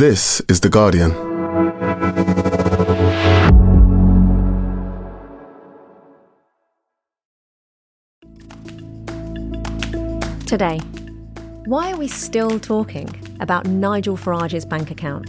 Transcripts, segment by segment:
This is The Guardian. Today, why are we still talking about Nigel Farage's bank account?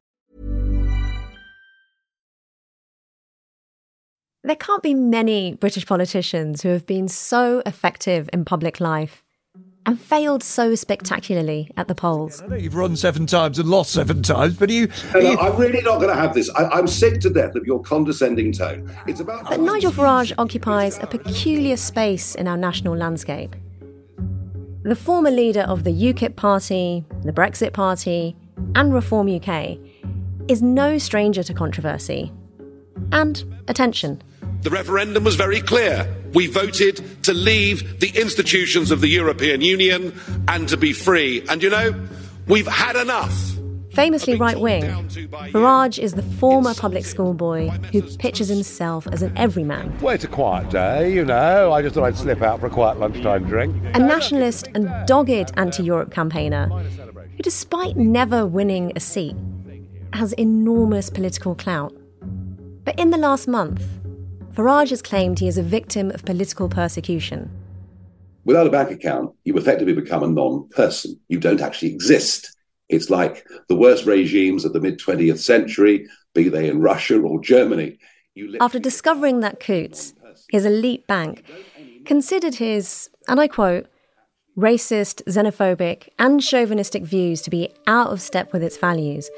There can't be many British politicians who have been so effective in public life and failed so spectacularly at the polls. I know you've run seven times and lost seven times, but you. No, no, I'm really not going to have this. I, I'm sick to death of your condescending tone. It's about. But Nigel Farage occupies a peculiar space in our national landscape. The former leader of the UKIP party, the Brexit party, and Reform UK is no stranger to controversy and attention. The referendum was very clear. We voted to leave the institutions of the European Union and to be free. And you know, we've had enough. Famously right wing, Farage is the former public school boy who pictures himself as an everyman, Well, it's a quiet day, you know. I just thought I'd slip out for a quiet lunchtime drink. a nationalist and dogged anti Europe campaigner who, despite never winning a seat, has enormous political clout. But in the last month, Farage has claimed he is a victim of political persecution. Without a bank account, you effectively become a non person. You don't actually exist. It's like the worst regimes of the mid 20th century, be they in Russia or Germany. You After discovering that Coutts, his elite bank, considered his, and I quote, racist, xenophobic, and chauvinistic views to be out of step with its values,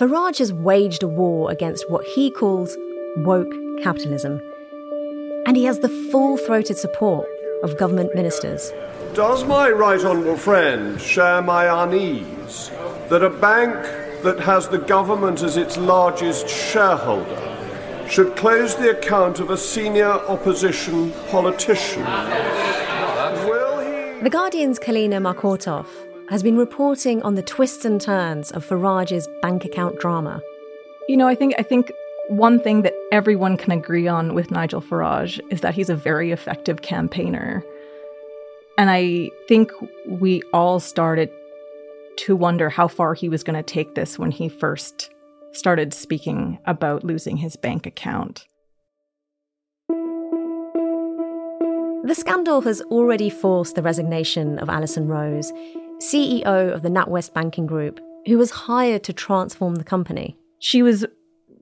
Farage has waged a war against what he calls woke capitalism. And he has the full throated support of government ministers. Does my right honourable friend share my unease that a bank that has the government as its largest shareholder should close the account of a senior opposition politician? Will he? The Guardian's Kalyeena Makortoff has been reporting on the twists and turns of Farage's bank account drama. You know, I think I think one thing that everyone can agree on with Nigel Farage is that he's a very effective campaigner. And I think we all started to wonder how far he was going to take this when he first started speaking about losing his bank account. The scandal has already forced the resignation of Alison Rose, CEO of the NatWest Banking Group, who was hired to transform the company. She was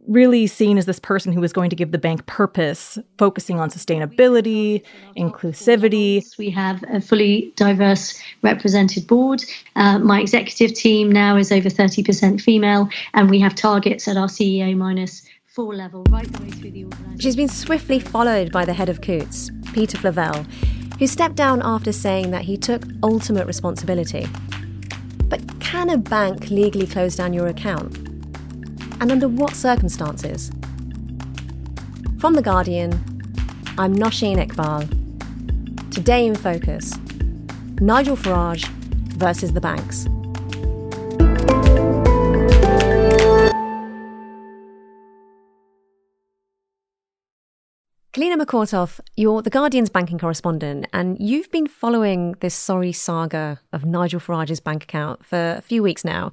really seen as this person who was going to give the bank purpose, focusing on sustainability, inclusivity. We have a fully diverse represented board. Uh, my executive team now is over 30% female, and we have targets at our CEO minus four level right the way through the organisation. She's been swiftly followed by the head of Coutts, Peter Flavel, who stepped down after saying that he took ultimate responsibility. But can a bank legally close down your account? And under what circumstances? From The Guardian, I'm Nosheen Iqbal. Today in Focus Nigel Farage versus the banks. Kalyeena Makortoff, you're The Guardian's banking correspondent, and you've been following this sorry saga of Nigel Farage's bank account for a few weeks now.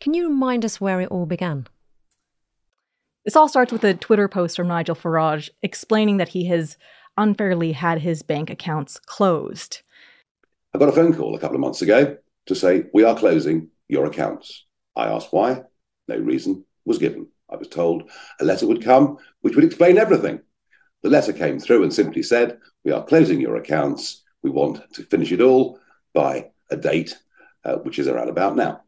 Can you remind us where it all began? This all starts with a Twitter post from Nigel Farage explaining that he has unfairly had his bank accounts closed. I got a phone call a couple of months ago to say, We are closing your accounts. I asked why. No reason was given. I was told a letter would come which would explain everything. The letter came through and simply said, We are closing your accounts. We want to finish it all by a date, uh, which is around about now.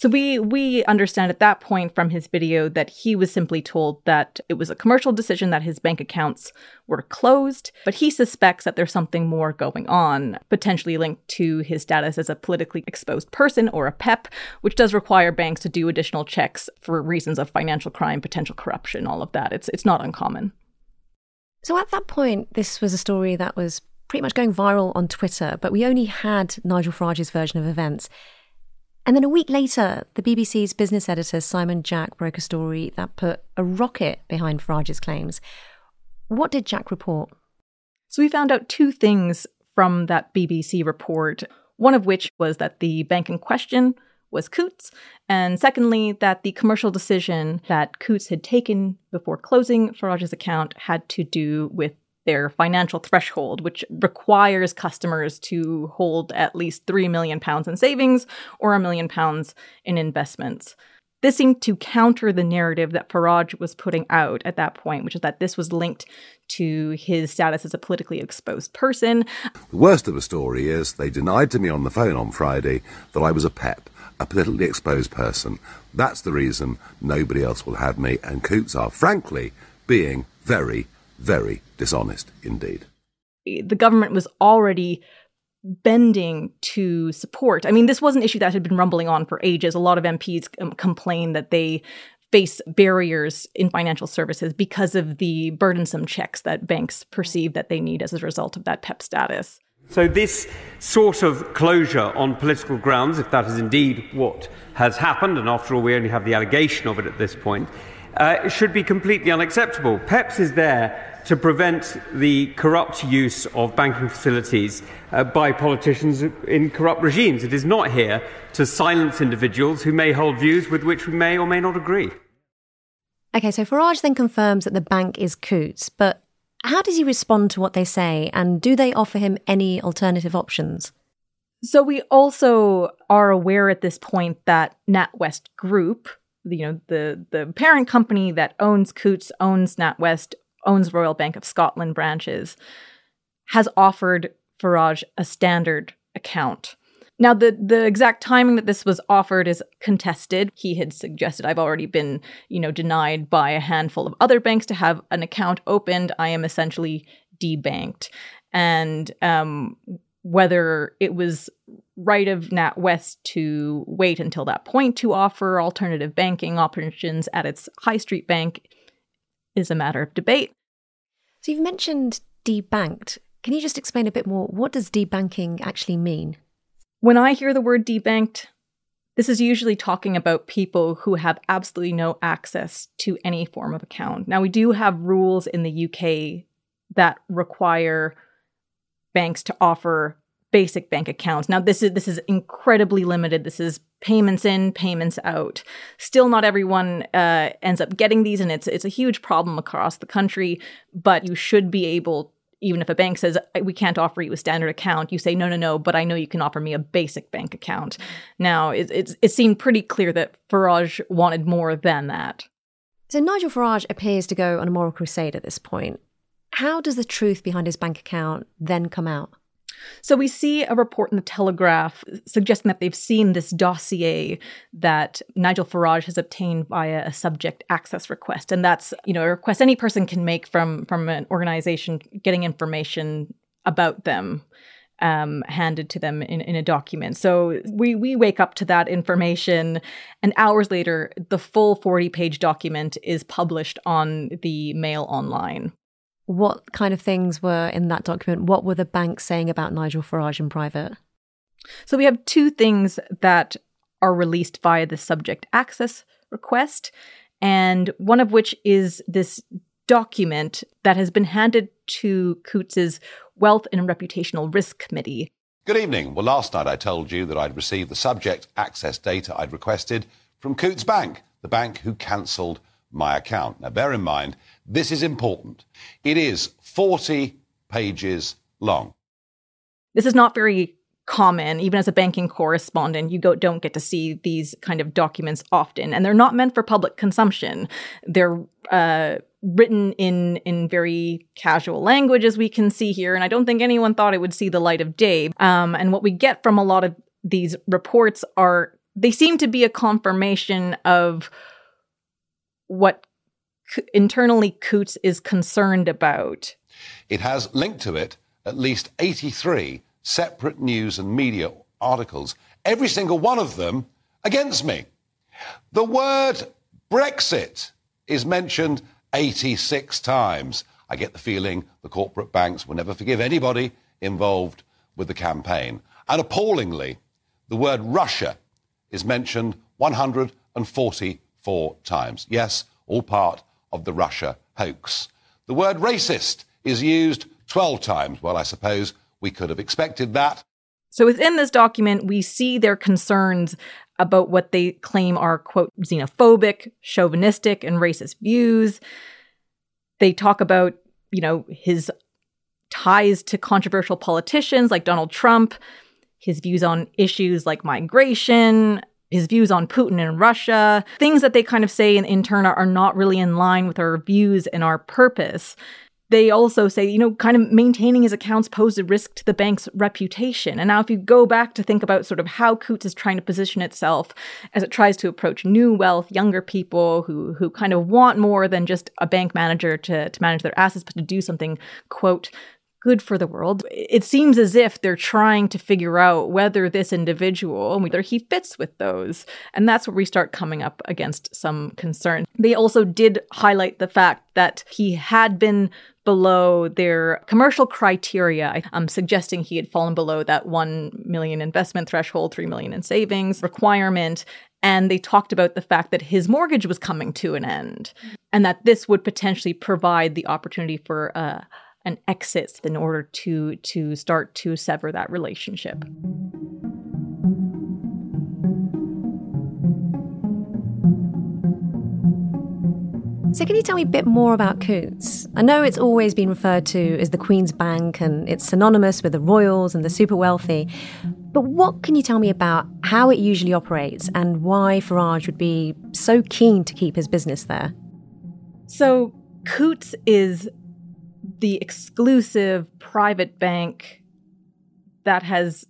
So we we understand at that point from his video that he was simply told that it was a commercial decision that his bank accounts were closed, but he suspects that there's something more going on, potentially linked to his status as a politically exposed person or a PEP, which does require banks to do additional checks for reasons of financial crime, potential corruption, all of that. It's it's not uncommon. So at that point, this was a story that was pretty much going viral on Twitter, but we only had Nigel Farage's version of events. And then a week later, the BBC's business editor Simon Jack broke a story that put a rocket behind Farage's claims. What did Jack report? So we found out two things from that BBC report, one of which was that the bank in question was Coutts, and secondly, that the commercial decision that Coutts had taken before closing Farage's account had to do with their financial threshold, which requires customers to hold at least 3 million pounds in savings or a million pounds in investments. This seemed to counter the narrative that Farage was putting out at that point, which is that this was linked to his status as a politically exposed person. The worst of the story is they denied to me on the phone on Friday that I was a PEP, a politically exposed person. That's the reason nobody else will have me, and Coutts are, frankly, being very, very dishonest indeed. The government was already bending to support. I mean, this was an issue that had been rumbling on for ages. A lot of MPs um, complain that they face barriers in financial services because of the burdensome checks that banks perceive that they need as a result of that PEP status. So, this sort of closure on political grounds, if that is indeed what has happened, and after all, we only have the allegation of it at this point, uh, should be completely unacceptable. PEPS is there to prevent the corrupt use of banking facilities uh, by politicians in corrupt regimes. It is not here to silence individuals who may hold views with which we may or may not agree. Okay, so Farage then confirms that the bank is Coutts, but how does he respond to what they say, and do they offer him any alternative options? So we also are aware at this point that NatWest Group, you know, the the parent company that owns Coutts, owns NatWest, owns Royal Bank of Scotland branches, has offered Farage a standard account. Now, the, the exact timing that this was offered is contested. He had suggested, I've already been, you know, denied by a handful of other banks to have an account opened. I am essentially debanked. And um, whether it was right of NatWest to wait until that point to offer alternative banking options at its high street bank is a matter of debate. So you've mentioned debanked. Can you just explain a bit more? What does debanking actually mean? When I hear the word debanked, this is usually talking about people who have absolutely no access to any form of account. Now, we do have rules in the UK that require banks to offer basic bank accounts. Now this is this is incredibly limited. This is payments in, payments out. Still, not everyone uh, ends up getting these, and it's it's a huge problem across the country. But you should be able. Even if a bank says we can't offer you a standard account, you say no, no, no. But I know you can offer me a basic bank account. Now it, it, it seemed pretty clear that Farage wanted more than that. So Nigel Farage appears to go on a moral crusade at this point. How does the truth behind his bank account then come out? So we see a report in the Telegraph suggesting that they've seen this dossier that Nigel Farage has obtained via a subject access request, and that's you know a request any person can make from from an organization getting information about them. Um, handed to them in, in a document. So we we wake up to that information, and hours later, the full forty page document is published on the Mail Online what kind of things were in that document? What were the banks saying about Nigel Farage in private? So we have two things that are released via the subject access request, and one of which is this document that has been handed to Coutts's Wealth and Reputational Risk Committee. Good evening. Well, last night I told you that I'd received the subject access data I'd requested from Coutts Bank, the bank who cancelled my account. Now, bear in mind, this is important. It is 40 pages long. This is not very common even as a banking correspondent you go, don't get to see these kind of documents often and they're not meant for public consumption they're uh, written in in very casual language as we can see here and i don't think anyone thought it would see the light of day um, and what we get from a lot of these reports are they seem to be a confirmation of what internally Coutts is concerned about. It has linked to it at least 83 separate news and media articles, every single one of them against me. The word Brexit is mentioned 86 times. I get the feeling the corporate banks will never forgive anybody involved with the campaign. And appallingly, the word Russia is mentioned 144 times. Yes, all part of the Russia hoax. The word racist is used 12 times. Well, I suppose we could have expected that. So within this document, we see their concerns about what they claim are, quote, xenophobic, chauvinistic, and racist views. They talk about, you know, his ties to controversial politicians like Donald Trump, his views on issues like migration, his views on Putin and Russia, things that they kind of say in, in turn are, are not really in line with our views and our purpose. They also say, you know, kind of maintaining his accounts posed a risk to the bank's reputation. And now, if you go back to think about sort of how Coutts is trying to position itself as it tries to approach new wealth, younger people who who kind of want more than just a bank manager to, to manage their assets, but to do something, quote, good for the world. It seems as if they're trying to figure out whether this individual, whether he fits with those. And that's where we start coming up against some concern. They also did highlight the fact that he had been below their commercial criteria. I'm suggesting he had fallen below that 1 million investment threshold, 3 million in savings requirement. And they talked about the fact that his mortgage was coming to an end and that this would potentially provide the opportunity for uh, an exit in order to to start to sever that relationship. So, can you tell me a bit more about Coutts? I know it's always been referred to as the Queen's Bank and it's synonymous with the royals and the super wealthy. But what can you tell me about how it usually operates and why Farage would be so keen to keep his business there? So, Coutts is the exclusive private bank that has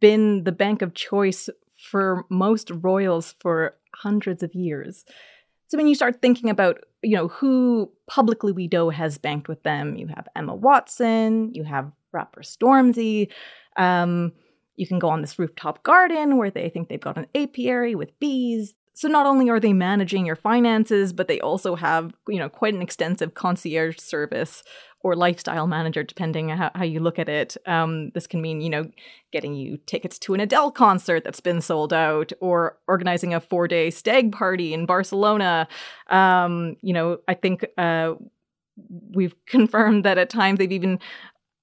been the bank of choice for most royals for hundreds of years. So when you start thinking about, you know, who publicly we know has banked with them, you have Emma Watson, you have rapper Stormzy. Um, you can go on this rooftop garden where they think they've got an apiary with bees. So not only are they managing your finances, but they also have, you know, quite an extensive concierge service or lifestyle manager, depending how, how you look at it. Um, this can mean, you know, getting you tickets to an Adele concert that's been sold out, or organizing a four-day stag party in Barcelona. Um, you know, I think uh, we've confirmed that at times they've even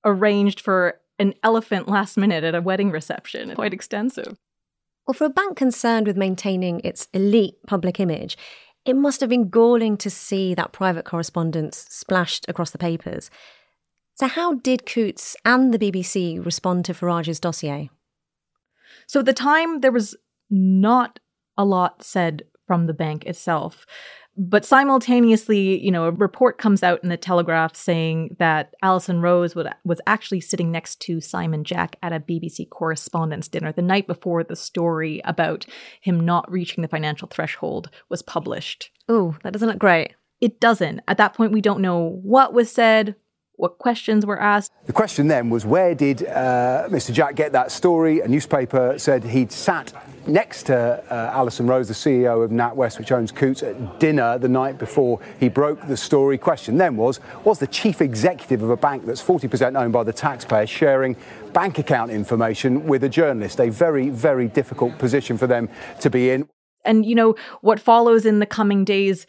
arranged for an elephant last minute at a wedding reception. Quite extensive. Well, for a bank concerned with maintaining its elite public image, it must have been galling to see that private correspondence splashed across the papers. So, how did Coutts and the BBC respond to Farage's dossier? So, at the time, there was not a lot said from the bank itself. But simultaneously, you know, a report comes out in the Telegraph saying that Alison Rose would, was actually sitting next to Simon Jack at a BBC correspondence dinner the night before the story about him not reaching the financial threshold was published. Oh, that doesn't look great. It doesn't. At that point, we don't know what was said, what questions were asked. The question then was where did uh, Mr. Jack get that story? A newspaper said he'd sat next to uh, Alison Rose, the CEO of NatWest, which owns Coutts, at dinner the night before he broke the story. Question then was was the chief executive of a bank that's 40% owned by the taxpayer sharing bank account information with a journalist? A very, very difficult position for them to be in. And, you know, what follows in the coming days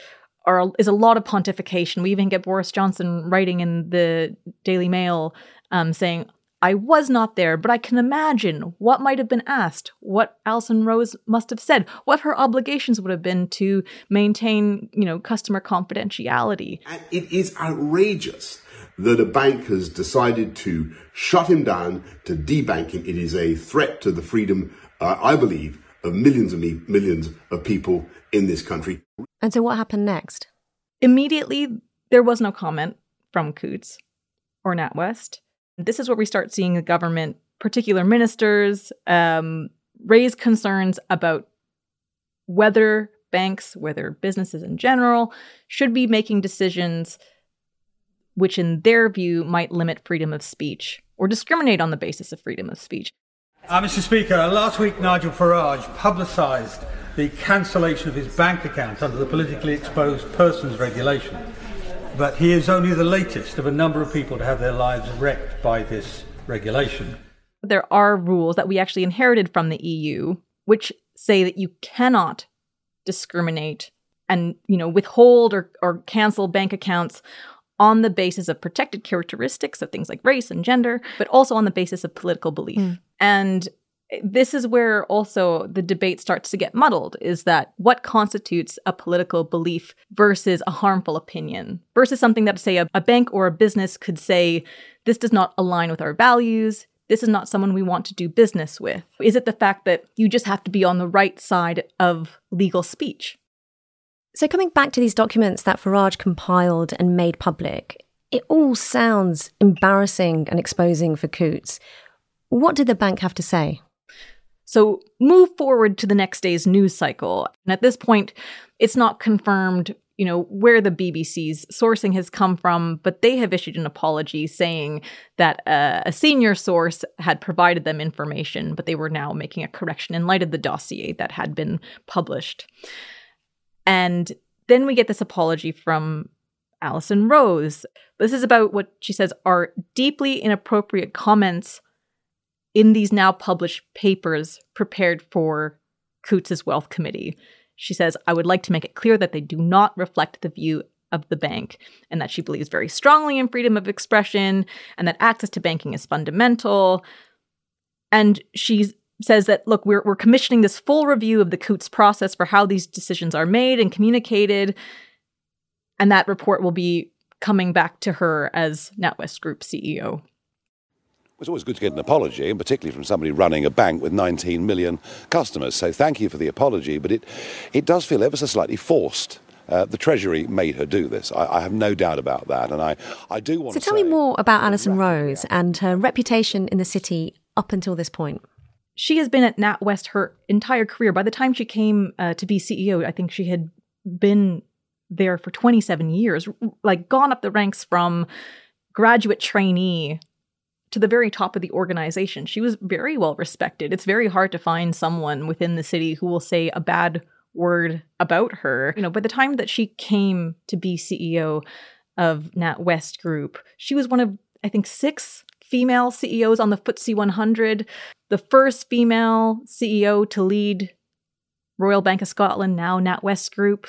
are is a lot of pontification. We even get Boris Johnson writing in the Daily Mail um, saying, I was not there, but I can imagine what might have been asked, what Alison Rose must have said, what her obligations would have been to maintain, you know, customer confidentiality. It is outrageous that a bank has decided to shut him down, to debank him. It is a threat to the freedom, uh, I believe, of millions and millions of people in this country. And so what happened next? Immediately, there was no comment from Coutts or NatWest. This is where we start seeing the government, particular ministers, um, raised concerns about whether banks, whether businesses in general, should be making decisions which, in their view, might limit freedom of speech or discriminate on the basis of freedom of speech. Uh, Mr. Speaker, last week Nigel Farage publicised the cancellation of his bank account under the politically exposed persons regulation. But he is only the latest of a number of people to have their lives wrecked by this regulation. There are rules that we actually inherited from the EU which say that you cannot discriminate and you know withhold or, or cancel bank accounts on the basis of protected characteristics of things like race and gender, but also on the basis of political belief. Mm. And this is where also the debate starts to get muddled is that what constitutes a political belief versus a harmful opinion versus something that say a, a, bank or a business could say this does not align with our values. This is not someone we want to do business with. Is it the fact that you just have to be on the right side of legal speech? So, coming back to these documents that Farage compiled and made public, it all sounds embarrassing and exposing for Coutts. What did the bank have to say? So, move forward to the next day's news cycle. And at this point, it's not confirmed, you know, where the BBC's sourcing has come from, but they have issued an apology saying that uh, a senior source had provided them information, but they were now making a correction in light of the dossier that had been published. And then we get this apology from Alison Rose. This is about what she says are deeply inappropriate comments in these now published papers prepared for Coutts's Wealth Committee. She says, I would like to make it clear that they do not reflect the view of the bank and that she believes very strongly in freedom of expression and that access to banking is fundamental. And she says that look we're, we're commissioning this full review of the Coutts process for how these decisions are made and communicated and that report will be coming back to her as NatWest Group CEO. It's always good to get an apology, and particularly from somebody running a bank with 19 million customers. So thank you for the apology, but it, it does feel ever so slightly forced. Uh, the Treasury made her do this. I, I, have no doubt about that, and I, I do want. So to tell me more about Alison Rose and her reputation in the city up until this point she has been at NatWest her entire career. By the time she came uh, to be CEO, I think she had been there for 27 years, like gone up the ranks from graduate trainee to the very top of the organization. She was very well respected. It's very hard to find someone within the city who will say a bad word about her. You know, by the time that she came to be CEO of NatWest Group, she was one of I think six female CEOs on the FTSE 100, the first female CEO to lead Royal Bank of Scotland, now NatWest Group.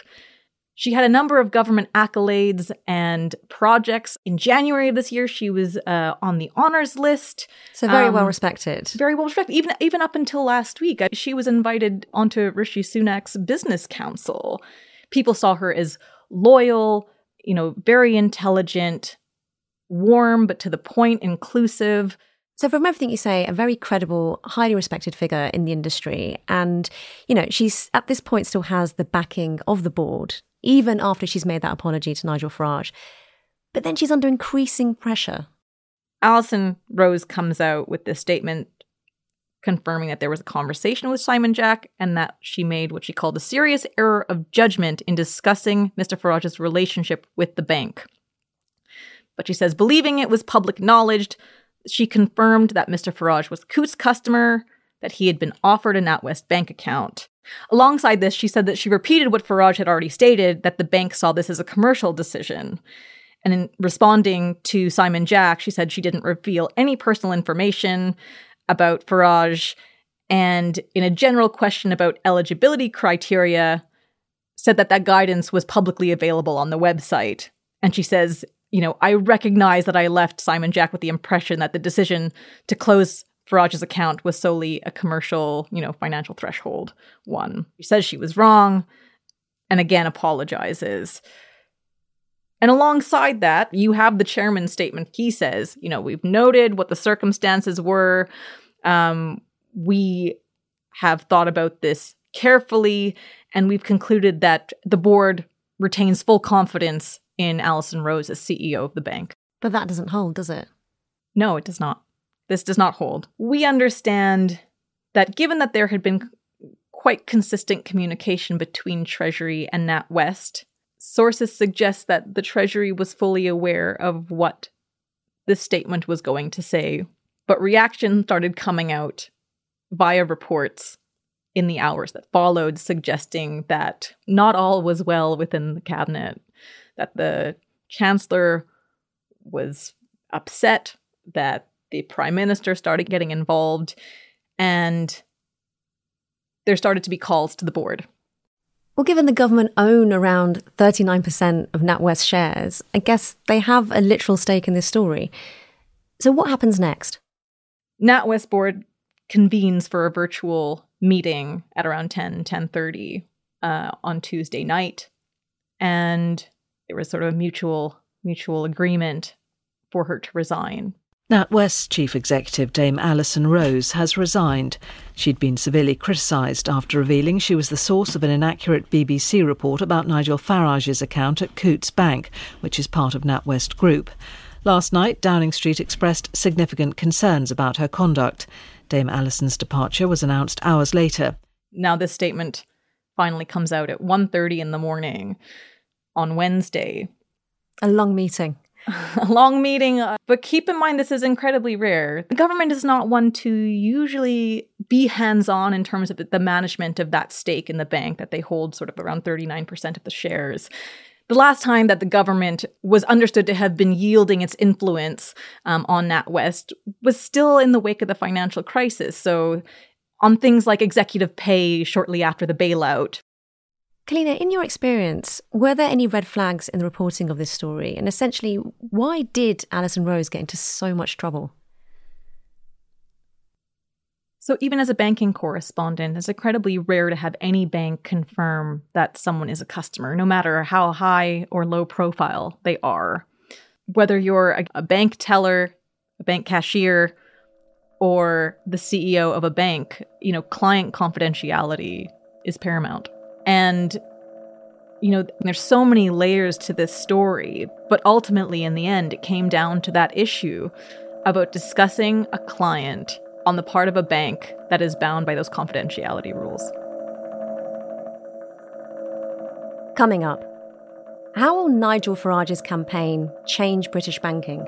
She had a number of government accolades and projects. In January of this year, she was uh, on the honors list. So very um, well respected. Very well respected. Even even up until last week, she was invited onto Rishi Sunak's business council. People saw her as loyal, you know, very intelligent, warm but to the point, inclusive. So, from everything you say, a very credible, highly respected figure in the industry. And, you know, she's at this point still has the backing of the board, even after she's made that apology to Nigel Farage. But then she's under increasing pressure. Alison Rose comes out with this statement confirming that there was a conversation with Simon Jack and that she made what she called a serious error of judgment in discussing Mr. Farage's relationship with the bank. But she says, believing it was public knowledge, she confirmed that Mr. Farage was Coutts' customer, that he had been offered a NatWest bank account. Alongside this, she said that she repeated what Farage had already stated that the bank saw this as a commercial decision. And in responding to Simon Jack, she said she didn't reveal any personal information about Farage. And in a general question about eligibility criteria, said that that guidance was publicly available on the website. And she says you know, I recognize that I left Simon Jack with the impression that the decision to close Farage's account was solely a commercial, you know, financial threshold one. She says she was wrong and again apologizes. And alongside that, you have the chairman's statement. He says, you know, we've noted what the circumstances were. Um, we have thought about this carefully, and we've concluded that the board retains full confidence in Alison Rose as CEO of the bank. But that doesn't hold, does it? No, it does not. This does not hold. We understand that given that there had been quite consistent communication between Treasury and NatWest, sources suggest that the Treasury was fully aware of what this statement was going to say, but reaction started coming out via reports in the hours that followed, suggesting that not all was well within the cabinet, that the chancellor was upset, that the prime minister started getting involved, and there started to be calls to the board. Well, given the government own around 39% of NatWest shares, I guess they have a literal stake in this story. So what happens next? NatWest board convenes for a virtual meeting at around 10 10:30 uh, on Tuesday night and there was sort of a mutual mutual agreement for her to resign. NatWest Chief Executive Dame Alison Rose has resigned. She'd been severely criticised after revealing she was the source of an inaccurate BBC report about Nigel Farage's account at Coutts Bank, which is part of NatWest Group. Last night, Downing Street expressed significant concerns about her conduct. Dame Alison's departure was announced hours later. Now this statement finally comes out at 1:30 in the morning on Wednesday. A long meeting. A long meeting, uh, but keep in mind this is incredibly rare. The government is not one to usually be hands-on in terms of the management of that stake in the bank that they hold sort of around 39% of the shares the last time that the government was understood to have been yielding its influence um, on NatWest was still in the wake of the financial crisis. So, on things like executive pay shortly after the bailout. Kalyeena, in your experience, were there any red flags in the reporting of this story? And essentially, why did Alison Rose get into so much trouble? So, even as a banking correspondent, it's incredibly rare to have any bank confirm that someone is a customer, no matter how high or low profile they are. Whether you're a, a bank teller, a bank cashier, or the CEO of a bank, you know, client confidentiality is paramount. And you know, there's so many layers to this story, but ultimately, in the end, it came down to that issue about discussing a client on the part of a bank that is bound by those confidentiality rules. Coming up, how will Nigel Farage's campaign change British banking?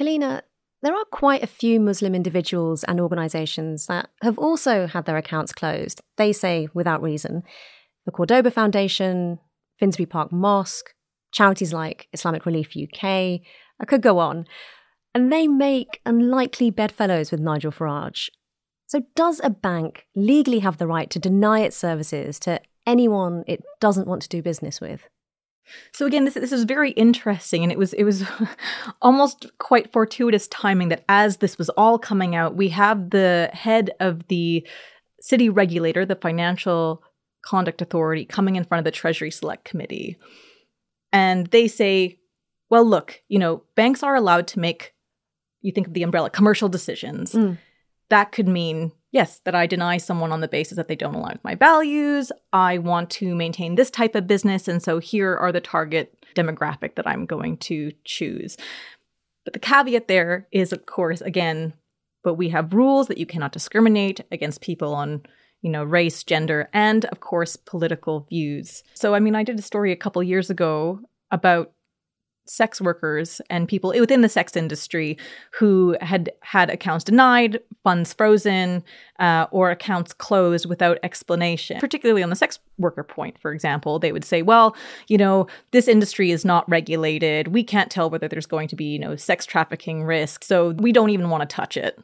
Kalyeena, There are quite a few Muslim individuals and organisations that have also had their accounts closed, they say without reason. The Cordoba Foundation, Finsbury Park Mosque, charities like Islamic Relief UK, I uh, could go on. And they make unlikely bedfellows with Nigel Farage. So, does a bank legally have the right to deny its services to anyone it doesn't want to do business with? So again, this this is very interesting, and it was it was almost quite fortuitous timing that as this was all coming out, we have the head of the city regulator, the Financial Conduct Authority, coming in front of the Treasury Select Committee, and they say, "Well, look, you know, banks are allowed to make, you think of the umbrella, commercial decisions. Mm. That could mean yes, that I deny someone on the basis that they don't align with my values. I want to maintain this type of business. And so here are the target demographic that I'm going to choose. But the caveat there is, of course, again, but we have rules that you cannot discriminate against people on you know race gender and of course political views so i mean i did a story a couple years ago about sex workers and people within the sex industry who had had accounts denied, funds frozen, uh, or accounts closed without explanation. Particularly on the sex worker point, for example, they would say, "Well, you know, this industry is not regulated. We can't tell whether there's going to be, you know, sex trafficking risk, so we don't even want to touch it."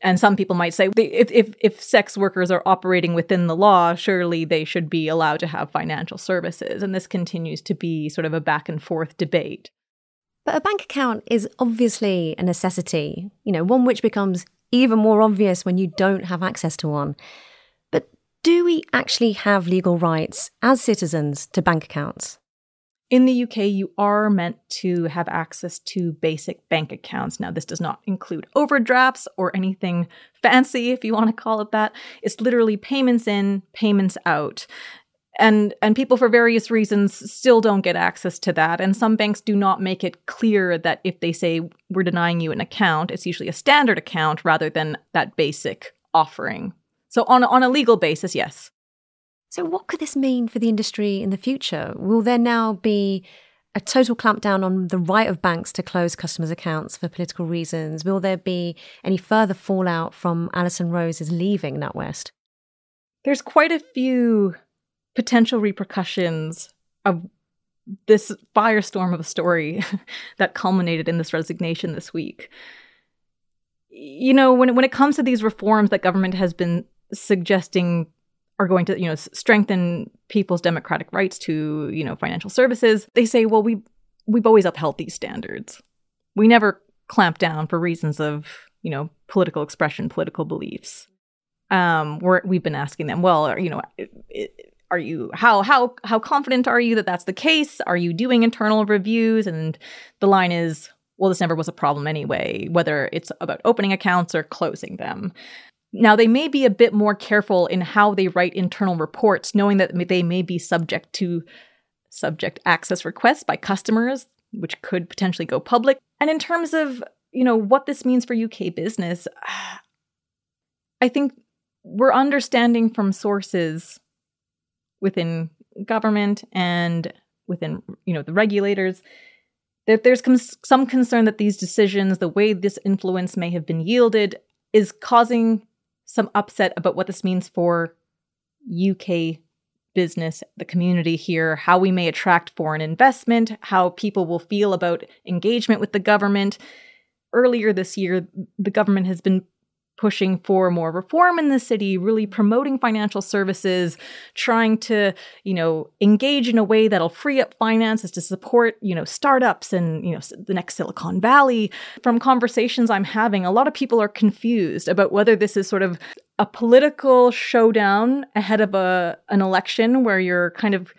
And some people might say, if, if, if sex workers are operating within the law, surely they should be allowed to have financial services. And this continues to be sort of a back and forth debate. But a bank account is obviously a necessity, you know, one which becomes even more obvious when you don't have access to one. But do we actually have legal rights as citizens to bank accounts? In the UK, you are meant to have access to basic bank accounts. Now, this does not include overdrafts or anything fancy, if you want to call it that. It's literally payments in, payments out and and people for various reasons still don't get access to that and some banks do not make it clear that if they say we're denying you an account it's usually a standard account rather than that basic offering so on on a legal basis yes so what could this mean for the industry in the future will there now be a total clampdown on the right of banks to close customers' accounts for political reasons? Will there be any further fallout from Alison Rose's leaving NatWest? There's quite a few potential repercussions of this firestorm of a story that culminated in this resignation this week. You know, when when it comes to these reforms that government has been suggesting are going to, you know, strengthen people's democratic rights to, you know, financial services, they say, well, we we've always upheld these standards. We never clamp down for reasons of, you know, political expression, political beliefs. Um, we're, we've been asking them, well, you know, it, it, are you how how how confident are you that that's the case? Are you doing internal reviews? And the line is well this never was a problem anyway whether it's about opening accounts or closing them. Now they may be a bit more careful in how they write internal reports knowing that they may be subject to subject access requests by customers which could potentially go public. And in terms of you know what this means for UK business I think we're understanding from sources within government and within you know the regulators that there's some concern that these decisions the way this influence may have been yielded is causing some upset about what this means for UK business, the community here, how we may attract foreign investment, how people will feel about engagement with the government. Earlier this year, the government has been pushing for more reform in the city, really promoting financial services, trying to, you know, engage in a way that'll free up finances to support, you know, startups and, you know, the next Silicon Valley. From conversations I'm having, a lot of people are confused about whether this is sort of a political showdown ahead of a an election where you're kind of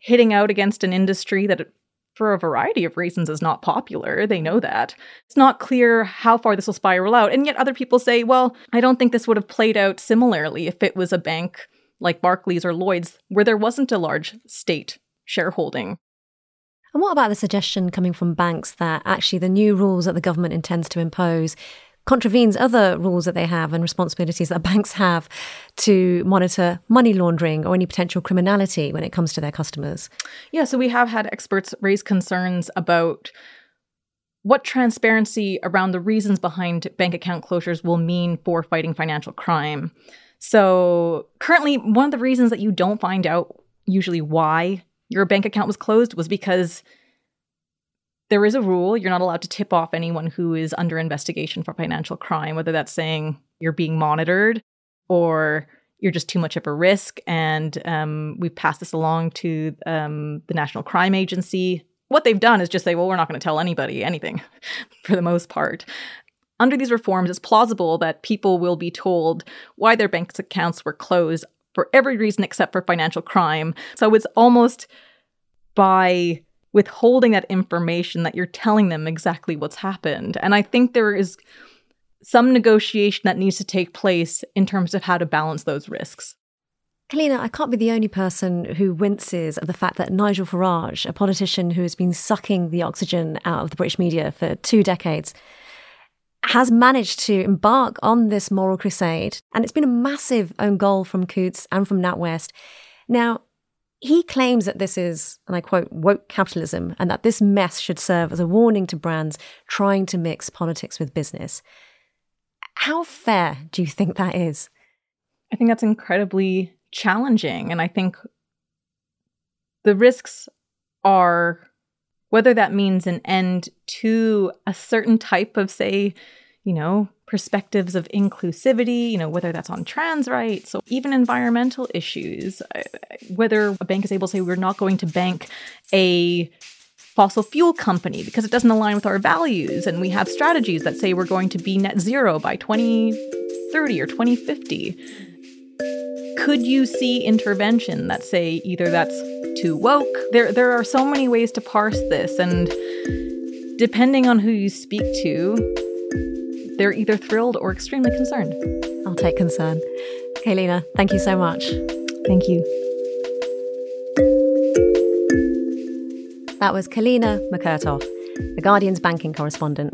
hitting out against an industry that for a variety of reasons is not popular. They know that. It's not clear how far this will spiral out. And yet other people say, well, I don't think this would have played out similarly if it was a bank like Barclays or Lloyds where there wasn't a large state shareholding. And what about the suggestion coming from banks that actually the new rules that the government intends to impose contravenes other rules that they have and responsibilities that banks have to monitor money laundering or any potential criminality when it comes to their customers. Yeah, so we have had experts raise concerns about what transparency around the reasons behind bank account closures will mean for fighting financial crime. So, currently, one of the reasons that you don't find out usually why your bank account was closed was because there is a rule you're not allowed to tip off anyone who is under investigation for financial crime, whether that's saying you're being monitored or you're just too much of a risk. And um, we've passed this along to um, the National Crime Agency. What they've done is just say, well, we're not going to tell anybody anything for the most part. Under these reforms, it's plausible that people will be told why their bank accounts were closed for every reason except for financial crime. So it's almost by withholding that information that you're telling them exactly what's happened. And I think there is some negotiation that needs to take place in terms of how to balance those risks. Kalyeena, I can't be the only person who winces at the fact that Nigel Farage, a politician who has been sucking the oxygen out of the British media for two decades, has managed to embark on this moral crusade. And it's been a massive own goal from Coutts and from NatWest. Now, he claims that this is, and I quote, woke capitalism, and that this mess should serve as a warning to brands trying to mix politics with business. How fair do you think that is? I think that's incredibly challenging. And I think the risks are whether that means an end to a certain type of, say, you know, perspectives of inclusivity, you know, whether that's on trans rights or even environmental issues, whether a bank is able to say we're not going to bank a fossil fuel company because it doesn't align with our values and we have strategies that say we're going to be net zero by 2030 or 2050 could you see intervention that say either that's too woke? There there are so many ways to parse this and depending on who you speak to they're either thrilled or extremely concerned i'll take concern Kalyeena, thank you so much thank you that was Kalyeena Makortoff, The Guardian's banking correspondent.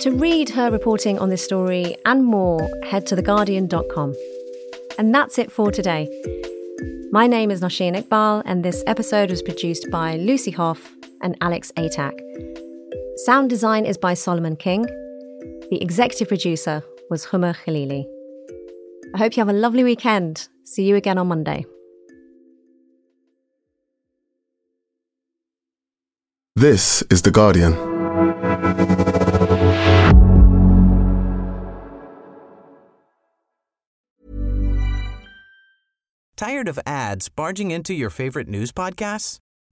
To read her reporting on this story and more, head to theguardian.com. And that's it for today. My name is Nosheen Iqbal, and this episode was produced by Lucy Hough and Alex Atack. Sound design is by Solomon King. The executive producer was Homa Khaleeli. I hope you have a lovely weekend. See you again on Monday. This is The Guardian. Tired of ads barging into your favorite news podcasts?